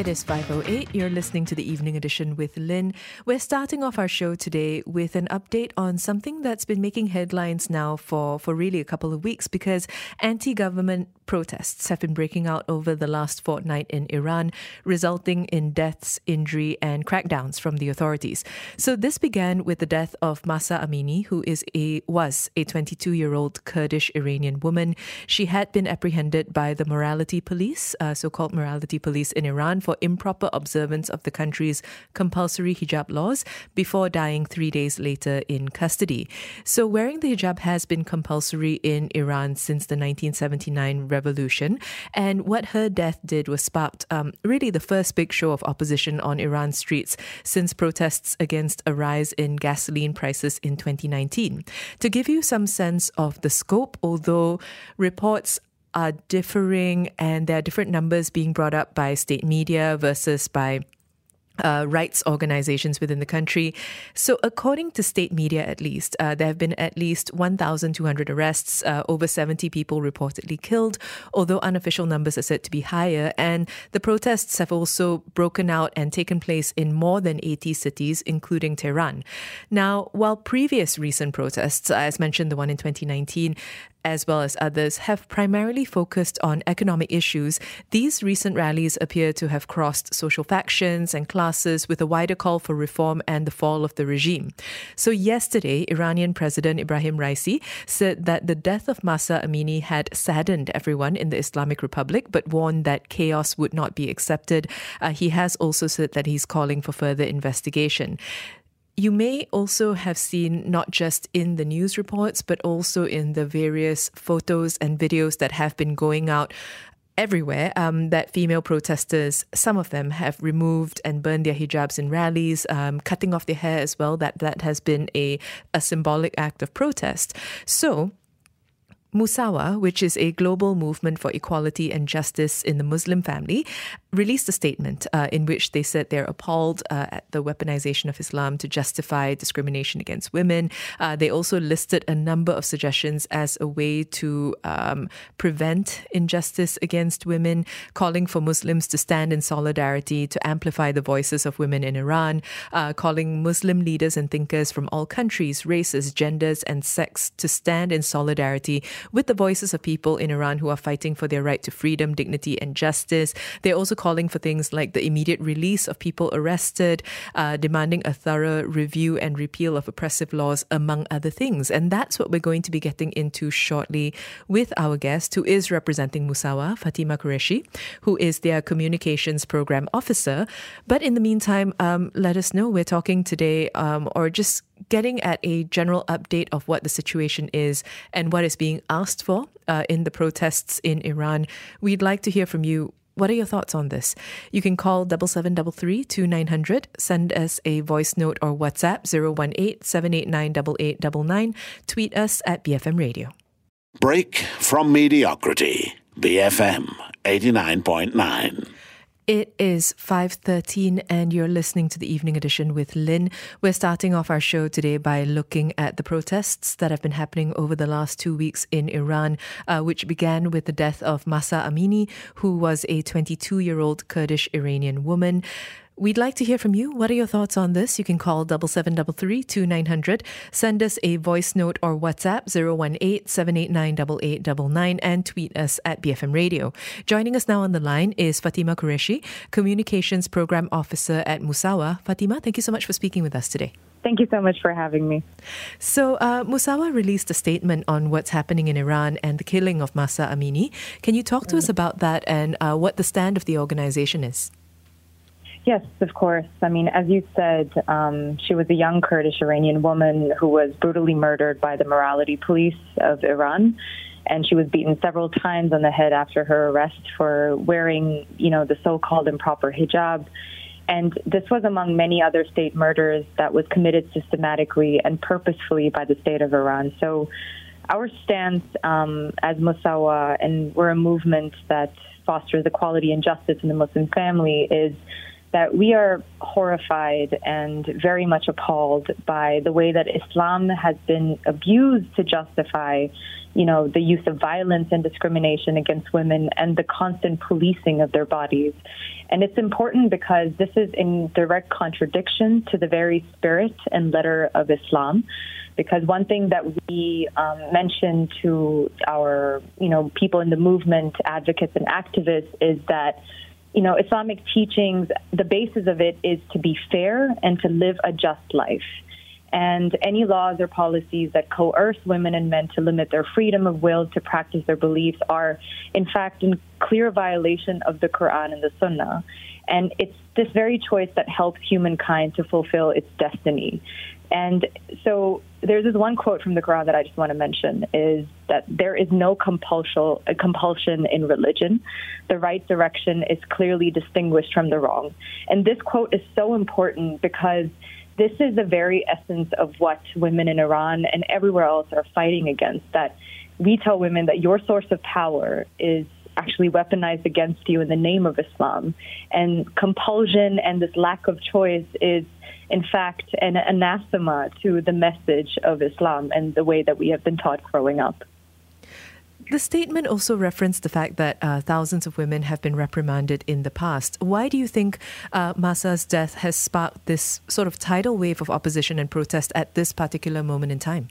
It is 5.08. You're listening to the evening edition with Lynn. We're starting off our show today with an update on something that's been making headlines now for, for really a couple of weeks because anti-government protests have been breaking out over the last fortnight in Iran, resulting in deaths, injury, and crackdowns from the authorities. So this began with the death of Mahsa Amini, who is a was a 22-year-old Kurdish Iranian woman. She had been apprehended by the morality police, uh, so-called morality police in Iran, for improper observance of the country's compulsory hijab laws before dying three days later in custody. So wearing the hijab has been compulsory in Iran since the 1979 revolution. And what her death did was sparked um, really the first big show of opposition on Iran's streets since protests against a rise in gasoline prices in 2019. To give you some sense of the scope, although reports are differing and there are different numbers being brought up by state media versus by uh, rights organizations within the country. So, according to state media, at least, uh, there have been at least 1,200 arrests, uh, over 70 people reportedly killed, although unofficial numbers are said to be higher. And the protests have also broken out and taken place in more than 80 cities, including Tehran. Now, while previous recent protests, as mentioned, the one in 2019, as well as others, have primarily focused on economic issues, these recent rallies appear to have crossed social factions and classes with a wider call for reform and the fall of the regime. So, yesterday, Iranian President Ebrahim Raisi said that the death of Mahsa Amini had saddened everyone in the Islamic Republic, but warned that chaos would not be accepted. Uh, he has also said that he's calling for further investigation you may also have seen not just in the news reports, but also in the various photos and videos that have been going out everywhere um, that female protesters, some of them have removed and burned their hijabs in rallies, um, cutting off their hair as well. That that has been a, a symbolic act of protest. So Musawah, which is a global movement for equality and justice in the Muslim family, released a statement uh, in which they said they're appalled uh, at the weaponization of Islam to justify discrimination against women. Uh, they also listed a number of suggestions as a way to um, prevent injustice against women, calling for Muslims to stand in solidarity to amplify the voices of women in Iran, uh, calling Muslim leaders and thinkers from all countries, races, genders, and sex to stand in solidarity with the voices of people in Iran who are fighting for their right to freedom, dignity, and justice. They're also calling for things like the immediate release of people arrested, uh, demanding a thorough review and repeal of oppressive laws, among other things. And that's what we're going to be getting into shortly with our guest, who is representing Musawah, Fatima Qureshi, who is their communications program officer. But in the meantime, um, let us know. We're talking today, um, or just getting at a general update of what the situation is and what is being asked for uh, in the protests in Iran. We'd like to hear from you. What are your thoughts on this? You can call 7733 2900, send us a voice note or WhatsApp 018 789 8899, tweet us at BFM Radio. Break from mediocrity. BFM 89.9. It is 5:13 and you're listening to the evening edition with Lynn. We're starting off our show today by looking at the protests that have been happening over the last 2 weeks in Iran, uh, which began with the death of Mahsa Amini, who was a 22-year-old Kurdish Iranian woman. We'd like to hear from you. What are your thoughts on this? You can call 7733 send us a voice note or WhatsApp 018 789 and tweet us at BFM Radio. Joining us now on the line is Fatima Qureshi, Communications Program Officer at Musawah. Fatima, thank you so much for speaking with us today. Thank you so much for having me. So, uh, Musawah released a statement on what's happening in Iran and the killing of Mahsa Amini. Can you talk to us about that and uh, what the stand of the organization is? Yes, of course. I mean, as you said, um, she was a young Kurdish Iranian woman who was brutally murdered by the morality police of Iran. And she was beaten several times on the head after her arrest for wearing, you know, the so-called improper hijab. And this was among many other state murders that was committed systematically and purposefully by the state of Iran. So our stance um, as Musawah, and we're a movement that fosters equality and justice in the Muslim family, is that we are horrified and very much appalled by the way that Islam has been abused to justify, you know, the use of violence and discrimination against women and the constant policing of their bodies. And it's important because this is in direct contradiction to the very spirit and letter of Islam. Because one thing that we um, mention to our, you know, people in the movement, advocates and activists, is that you know, Islamic teachings, the basis of it is to be fair and to live a just life. And any laws or policies that coerce women and men to limit their freedom of will to practice their beliefs are, in fact, in clear violation of the Quran and the Sunnah. And it's this very choice that helps humankind to fulfill its destiny. And so there's this one quote from the Quran that I just want to mention is that there is no compulsion, uh, compulsion in religion. The right direction is clearly distinguished from the wrong. And this quote is so important because this is the very essence of what women in Iran and everywhere else are fighting against. That we tell women that your source of power is actually weaponized against you in the name of Islam. And compulsion and this lack of choice is in fact, an anathema to the message of Islam and the way that we have been taught growing up. The statement also referenced the fact that uh, thousands of women have been reprimanded in the past. Why do you think uh, Mahsa's death has sparked this sort of tidal wave of opposition and protest at this particular moment in time?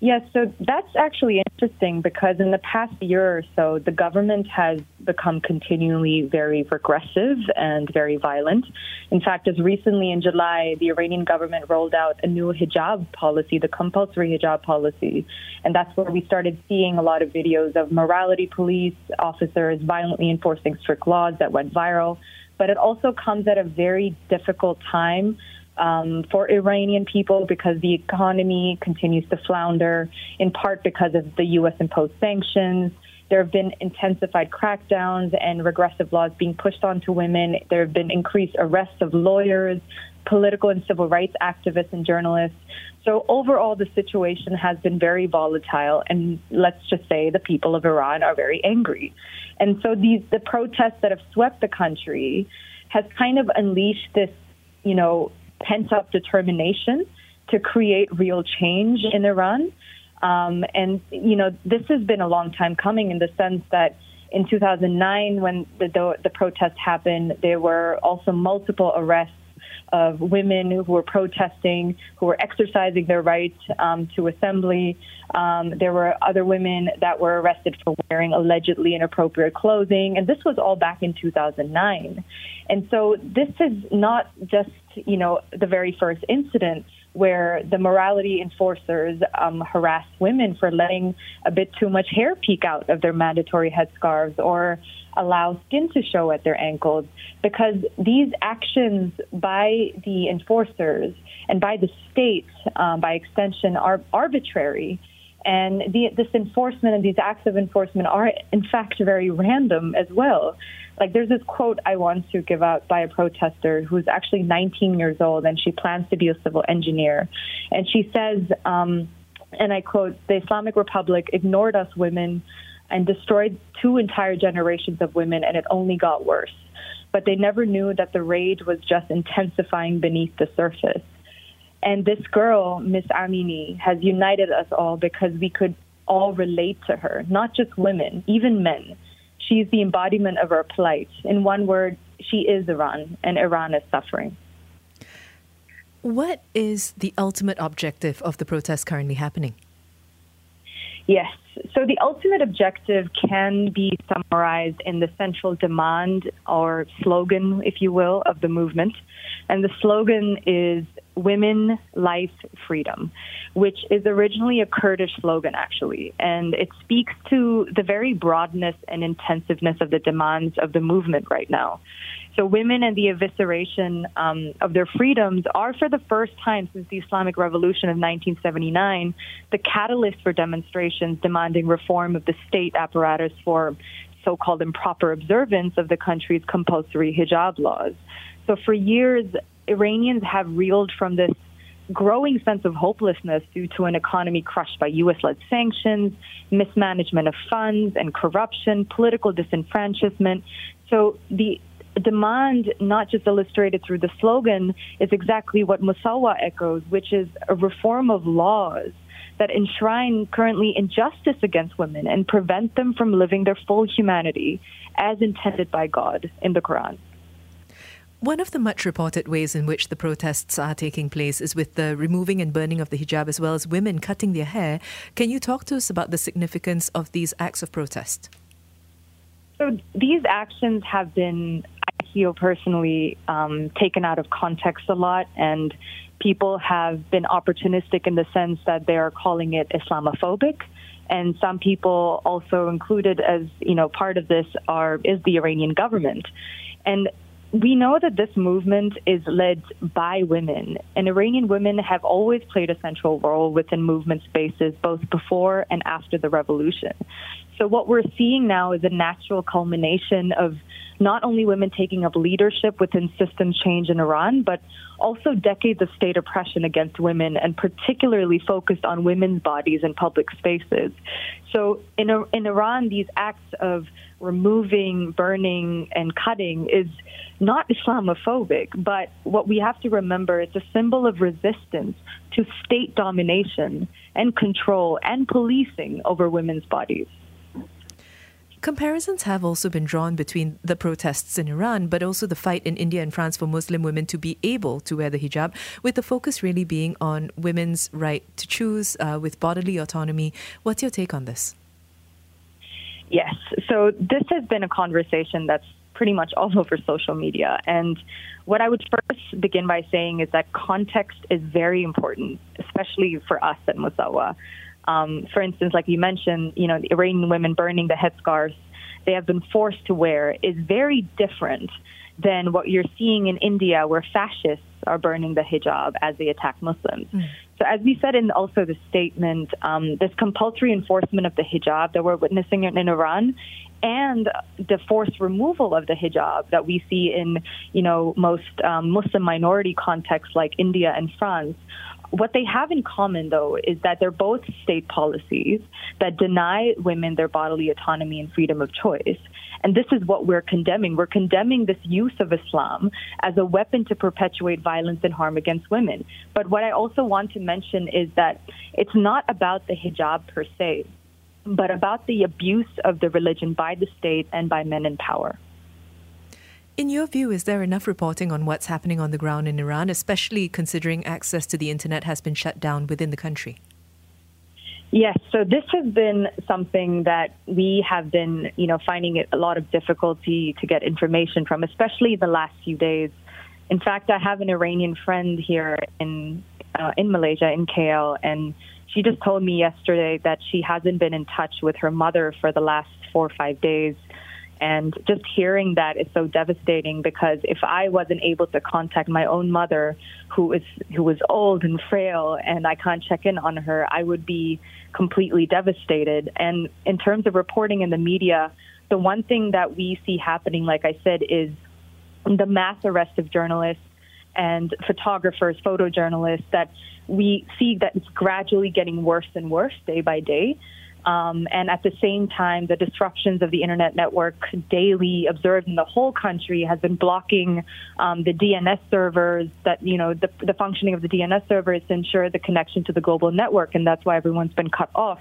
Yes, so that's actually interesting because in the past year or so, the government has become continually very regressive and very violent. In fact, as recently in July, the Iranian government rolled out a new hijab policy, the compulsory hijab policy. And that's where we started seeing a lot of videos of morality police officers violently enforcing strict laws that went viral. But it also comes at a very difficult time um, for Iranian people because the economy continues to flounder, in part because of the U.S. imposed sanctions. There have been intensified crackdowns and regressive laws being pushed onto women. There have been increased arrests of lawyers, political and civil rights activists, and journalists. So, overall, the situation has been very volatile, and let's just say the people of Iran are very angry. And so, these the protests that have swept the country has kind of unleashed this, you know, pent up determination to create real change in Iran. Um, and, you know, this has been a long time coming in the sense that in 2009, when the, the, the protest happened, there were also multiple arrests of women who were protesting, who were exercising their right um, to assembly. Um, there were other women that were arrested for wearing allegedly inappropriate clothing, and this was all back in 2009. And so this is not just you know, the very first incident where the morality enforcers um, harass women for letting a bit too much hair peek out of their mandatory headscarves or allow skin to show at their ankles because these actions by the enforcers and by the state, um, by extension, are arbitrary. And the, this enforcement and these acts of enforcement are, in fact, very random as well. Like there's this quote I want to give out by a protester who's actually 19 years old and she plans to be a civil engineer. And she says, um, and I quote, the Islamic Republic ignored us women and destroyed two entire generations of women, and it only got worse. But they never knew that the rage was just intensifying beneath the surface. And this girl, Miss Amini, has united us all because we could all relate to her, not just women, even men. She is the embodiment of our plight. In one word, she is Iran, and Iran is suffering. What is the ultimate objective of the protest currently happening? Yes. So the ultimate objective can be summarized in the central demand or slogan, if you will, of the movement. And the slogan is Women, Life, Freedom, which is originally a Kurdish slogan, actually. And it speaks to the very broadness and intensiveness of the demands of the movement right now. So, women and the evisceration um, of their freedoms are, for the first time since the Islamic Revolution of 1979, the catalyst for demonstrations demanding reform of the state apparatus for so called improper observance of the country's compulsory hijab laws. So, for years, Iranians have reeled from this growing sense of hopelessness due to an economy crushed by U.S. led sanctions, mismanagement of funds and corruption, political disenfranchisement. So the demand, not just illustrated through the slogan, is exactly what Musawah echoes, which is a reform of laws that enshrine currently injustice against women and prevent them from living their full humanity as intended by God in the Quran. One of the much reported ways in which the protests are taking place is with the removing and burning of the hijab, as well as women cutting their hair. Can you talk to us about the significance of these acts of protest? So, these actions have been, I feel personally, um, taken out of context a lot, and people have been opportunistic in the sense that they are calling it Islamophobic and some people also included as you know part of this are is the Iranian government and we know that this movement is led by women, and Iranian women have always played a central role within movement spaces both before and after the revolution. So, what we're seeing now is a natural culmination of not only women taking up leadership within system change in Iran, but also decades of state oppression against women and particularly focused on women's bodies in public spaces. So in, in Iran, these acts of removing, burning, and cutting is not Islamophobic, but what we have to remember it's a symbol of resistance to state domination and control and policing over women's bodies. Comparisons have also been drawn between the protests in Iran, but also the fight in India and France for Muslim women to be able to wear the hijab, with the focus really being on women's right to choose uh, with bodily autonomy. What's your take on this? Yes. So this has been a conversation that's pretty much all over social media. And what I would first begin by saying is that context is very important, especially for us at Musawah. Um, for instance, like you mentioned, you know, the Iranian women burning the headscarves they have been forced to wear is very different than what you're seeing in India, where fascists are burning the hijab as they attack Muslims. Mm. So, as we said in also the statement, um, this compulsory enforcement of the hijab that we're witnessing in, in Iran and the forced removal of the hijab that we see in, you know, most um, Muslim minority contexts like India and France what they have in common, though, is that they're both state policies that deny women their bodily autonomy and freedom of choice. And this is what we're condemning. We're condemning this use of Islam as a weapon to perpetuate violence and harm against women. But what I also want to mention is that it's not about the hijab per se, but about the abuse of the religion by the state and by men in power. In your view, is there enough reporting on what's happening on the ground in Iran, especially considering access to the internet has been shut down within the country? Yes, so this has been something that we have been, you know, finding it a lot of difficulty to get information from, especially the last few days. In fact, I have an Iranian friend here in uh, in Malaysia in KL, and she just told me yesterday that she hasn't been in touch with her mother for the last four or five days and just hearing that is so devastating because if I wasn't able to contact my own mother, who is who was old and frail, and I can't check in on her, I would be completely devastated. And in terms of reporting in the media, the one thing that we see happening, like I said, is the mass arrest of journalists and photographers, photojournalists that we see that it's gradually getting worse and worse day by day. Um, and at the same time, the disruptions of the internet network daily observed in the whole country has been blocking um, the DNS servers. That you know, the, the functioning of the DNS servers to ensure the connection to the global network, and that's why everyone's been cut off.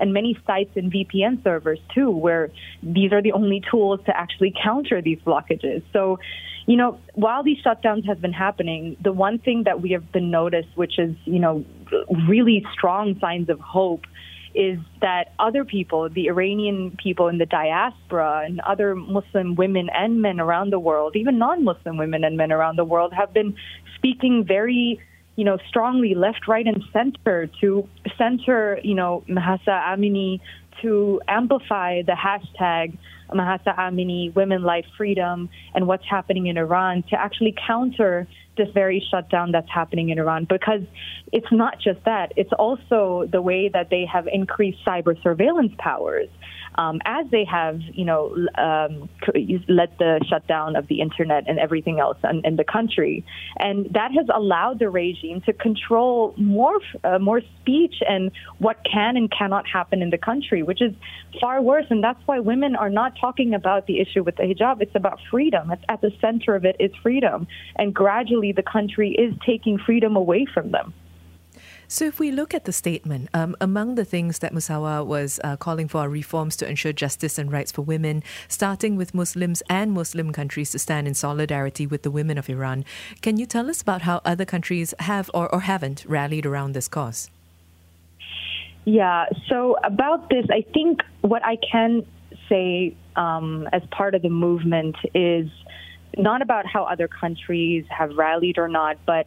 And many sites and VPN servers too, where these are the only tools to actually counter these blockages. So, you know, while these shutdowns have been happening, the one thing that we have been noticed, which is you know, really strong signs of hope is that other people, the Iranian people in the diaspora and other Muslim women and men around the world, even non-Muslim women and men around the world have been speaking very you know, strongly left, right, and center to center, you know, Mahsa Amini to amplify the hashtag Mahsa Amini, Women, Life, Freedom, and what's happening in Iran to actually counter this very shutdown that's happening in Iran because it's not just that, it's also the way that they have increased cyber surveillance powers um, as they have, you know, um, the shutdown of the internet and everything else in, in, the country, and that has allowed the regime to control more uh, more speech and what can and cannot happen in the country, which is far worse. And that's why women are not talking about the issue with the hijab. It's about freedom. It's at the center of it is freedom. And gradually, the country is taking freedom away from them. So, if we look at the statement, um, among the things that Musawah was uh, calling for are reforms to ensure justice and rights for women, starting with Muslims and Muslim countries to stand in solidarity with the women of Iran. Can you tell us about how other countries have or, or haven't rallied around this cause? Yeah, so about this, I think what I can say um, as part of the movement is not about how other countries have rallied or not, but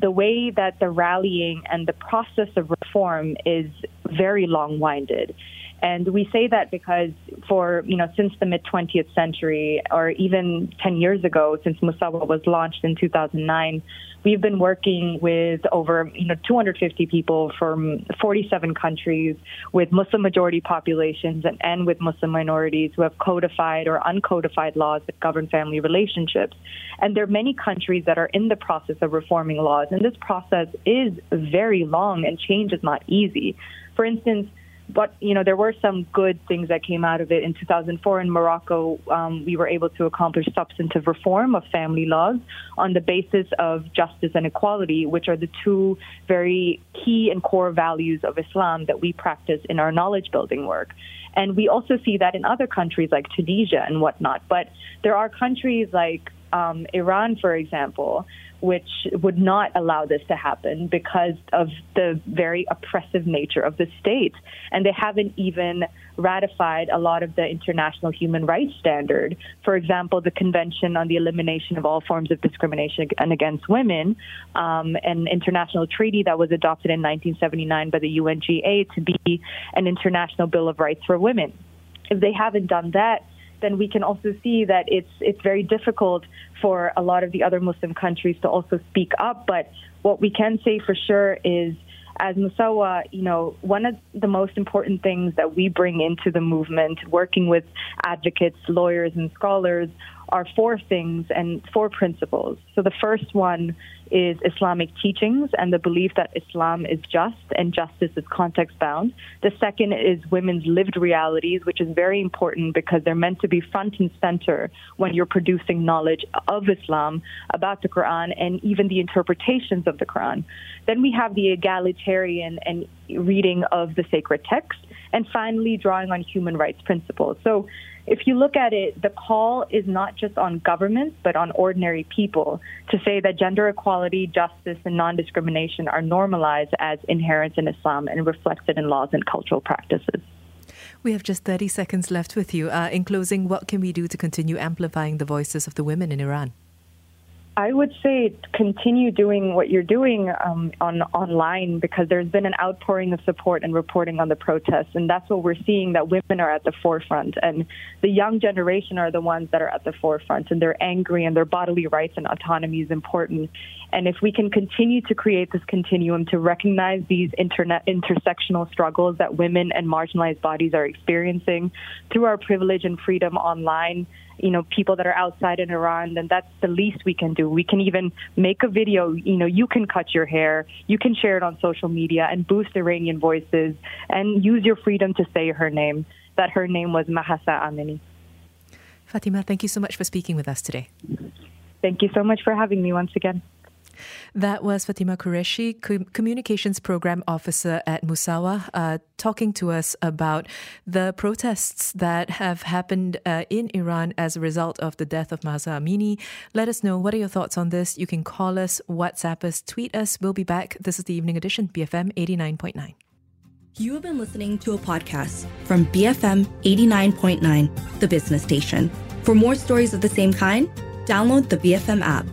the way that the rallying and the process of reform is very long winded. And we say that because for, you know, since the mid 20th century or even 10 years ago, since Musawah was launched in 2009, we've been working with over, you know, 250 people from 47 countries with Muslim majority populations and, and with Muslim minorities who have codified or uncodified laws that govern family relationships. And there are many countries that are in the process of reforming laws. And this process is very long and change is not easy. For instance, but you know there were some good things that came out of it. In 2004 in Morocco, um, we were able to accomplish substantive reform of family laws on the basis of justice and equality, which are the two very key and core values of Islam that we practice in our knowledge building work. And we also see that in other countries like Tunisia and whatnot. But there are countries like um, Iran, for example, which would not allow this to happen because of the very oppressive nature of the state. And they haven't even ratified a lot of the international human rights standard. For example, the Convention on the Elimination of All Forms of Discrimination and Against Women, um, an international treaty that was adopted in 1979 by the UNGA to be an international Bill of Rights for women. If they haven't done that, then we can also see that it's it's very difficult for a lot of the other Muslim countries to also speak up. But what we can say for sure is as Musawah, you know, one of the most important things that we bring into the movement, working with advocates, lawyers, and scholars, are four things and four principles. So the first one is Islamic teachings and the belief that Islam is just and justice is context bound. The second is women's lived realities, which is very important because they're meant to be front and center when you're producing knowledge of Islam, about the Quran, and even the interpretations of the Quran. Then we have the egalitarian and reading of the sacred text. And finally, drawing on human rights principles. So if you look at it, the call is not just on governments, but on ordinary people to say that gender equality, justice, and non discrimination are normalized as inherent in Islam and reflected in laws and cultural practices. We have just 30 seconds left with you. Uh, in closing, what can we do to continue amplifying the voices of the women in Iran? I would say continue doing what you're doing um, on online because there's been an outpouring of support and reporting on the protests, and that's what we're seeing that women are at the forefront, and the young generation are the ones that are at the forefront, and they're angry, and their bodily rights and autonomy is important. And if we can continue to create this continuum to recognize these internet intersectional struggles that women and marginalized bodies are experiencing through our privilege and freedom online you know, people that are outside in Iran, then that's the least we can do. We can even make a video, you know, you can cut your hair, you can share it on social media and boost Iranian voices and use your freedom to say her name. That her name was Mahsa Amini. Fatima, thank you so much for speaking with us today. Thank you so much for having me once again. That was Fatima Qureshi, Communications Program Officer at Musawah, uh, talking to us about the protests that have happened uh, in Iran as a result of the death of Mahsa Amini. Let us know what are your thoughts on this. You can call us, WhatsApp us, tweet us. We'll be back. This is the Evening Edition, BFM 89.9. You have been listening to a podcast from BFM 89.9, the business station. For more stories of the same kind, download the BFM app.